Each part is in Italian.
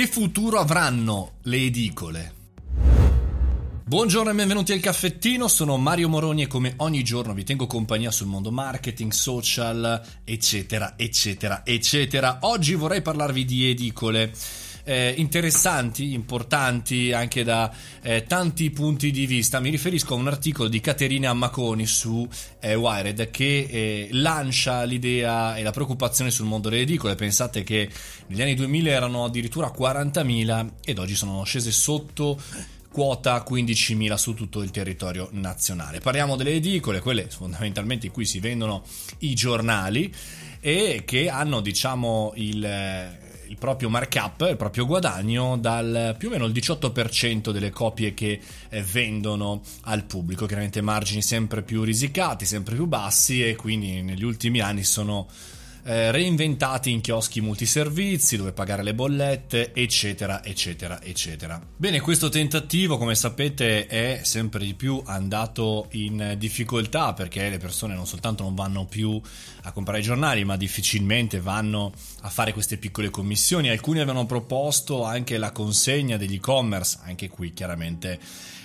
Che futuro avranno le edicole? Buongiorno e benvenuti al caffettino, sono Mario Moroni e come ogni giorno vi tengo compagnia sul mondo marketing, social, eccetera, eccetera, eccetera. Oggi vorrei parlarvi di edicole eh, interessanti, importanti anche da eh, tanti punti di vista. Mi riferisco a un articolo di Caterina Macconi su eh, Wired che eh, lancia l'idea e la preoccupazione sul mondo delle edicole. Pensate che negli anni 2000 erano addirittura 40.000 ed oggi sono scese sotto quota 15.000 su tutto il territorio nazionale. Parliamo delle edicole, quelle fondamentalmente in cui si vendono i giornali e che hanno diciamo il il proprio markup, il proprio guadagno dal più o meno il 18% delle copie che eh, vendono al pubblico, chiaramente margini sempre più risicati, sempre più bassi e quindi negli ultimi anni sono eh, reinventati in chioschi multiservizi dove pagare le bollette, eccetera, eccetera, eccetera. Bene, questo tentativo, come sapete, è sempre di più andato in difficoltà perché le persone non soltanto non vanno più a comprare i giornali, ma difficilmente vanno a fare queste piccole commissioni. Alcuni avevano proposto anche la consegna degli e-commerce, anche qui chiaramente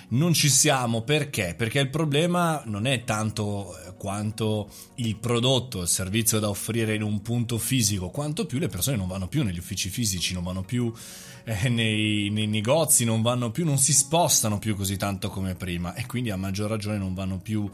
non ci siamo perché? Perché il problema non è tanto eh, quanto il prodotto, il servizio da offrire in un punto fisico, quanto più le persone non vanno più negli uffici fisici, non vanno più eh, nei, nei, negozi, non vanno più, non si spostano più così tanto come prima e quindi a maggior ragione non vanno più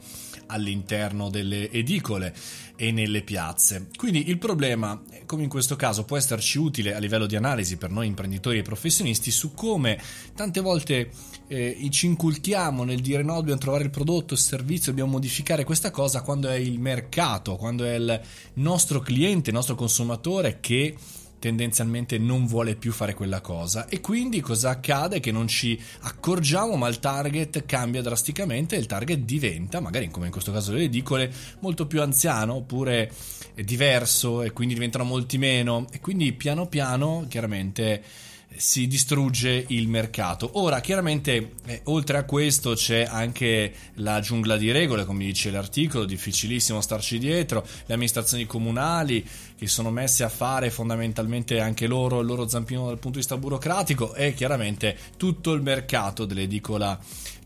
all'interno delle edicole e nelle piazze. Quindi il problema, come in questo caso, può esserci utile a livello di analisi per noi imprenditori e professionisti su come tante volte eh, ci inculchiamo nel dire no, dobbiamo trovare il prodotto, il servizio, dobbiamo modificare questa cosa quando è il mercato, quando è il nostro cliente, il nostro consumatore che tendenzialmente non vuole più fare quella cosa e quindi cosa accade? Che non ci accorgiamo ma il target cambia drasticamente e il target diventa, magari come in questo caso le edicole, molto più anziano oppure diverso e quindi diventano molti meno e quindi piano piano chiaramente si distrugge il mercato. Ora, chiaramente, eh, oltre a questo c'è anche la giungla di regole, come dice l'articolo, difficilissimo starci dietro, le amministrazioni comunali che sono messe a fare fondamentalmente anche loro il loro zampino dal punto di vista burocratico e chiaramente tutto il mercato dell'edicola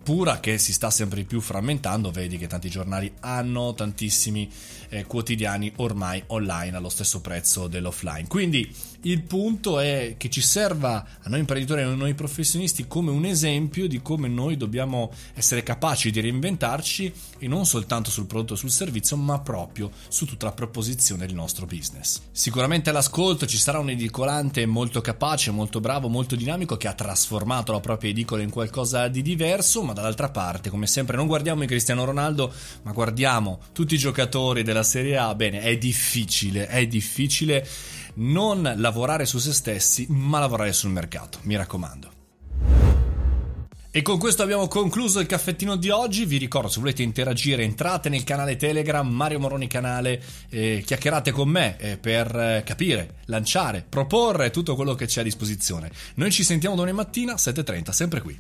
pura che si sta sempre più frammentando, vedi che tanti giornali hanno tantissimi eh, quotidiani ormai online allo stesso prezzo dell'offline. Quindi il punto è che ci serva a noi imprenditori e a noi professionisti come un esempio di come noi dobbiamo essere capaci di reinventarci e non soltanto sul prodotto e sul servizio, ma proprio su tutta la proposizione del nostro business. Sicuramente all'ascolto ci sarà un edicolante molto capace, molto bravo, molto dinamico che ha trasformato la propria edicola in qualcosa di diverso, ma dall'altra parte, come sempre, non guardiamo il Cristiano Ronaldo, ma guardiamo tutti i giocatori della Serie A. Bene, è difficile, è difficile non lavorare su se stessi, ma lavorare sul mercato, mi raccomando. E con questo abbiamo concluso il caffettino di oggi. Vi ricordo, se volete interagire, entrate nel canale Telegram, Mario Moroni Canale, eh, chiacchierate con me eh, per eh, capire, lanciare, proporre tutto quello che c'è a disposizione. Noi ci sentiamo domani mattina, 7.30, sempre qui.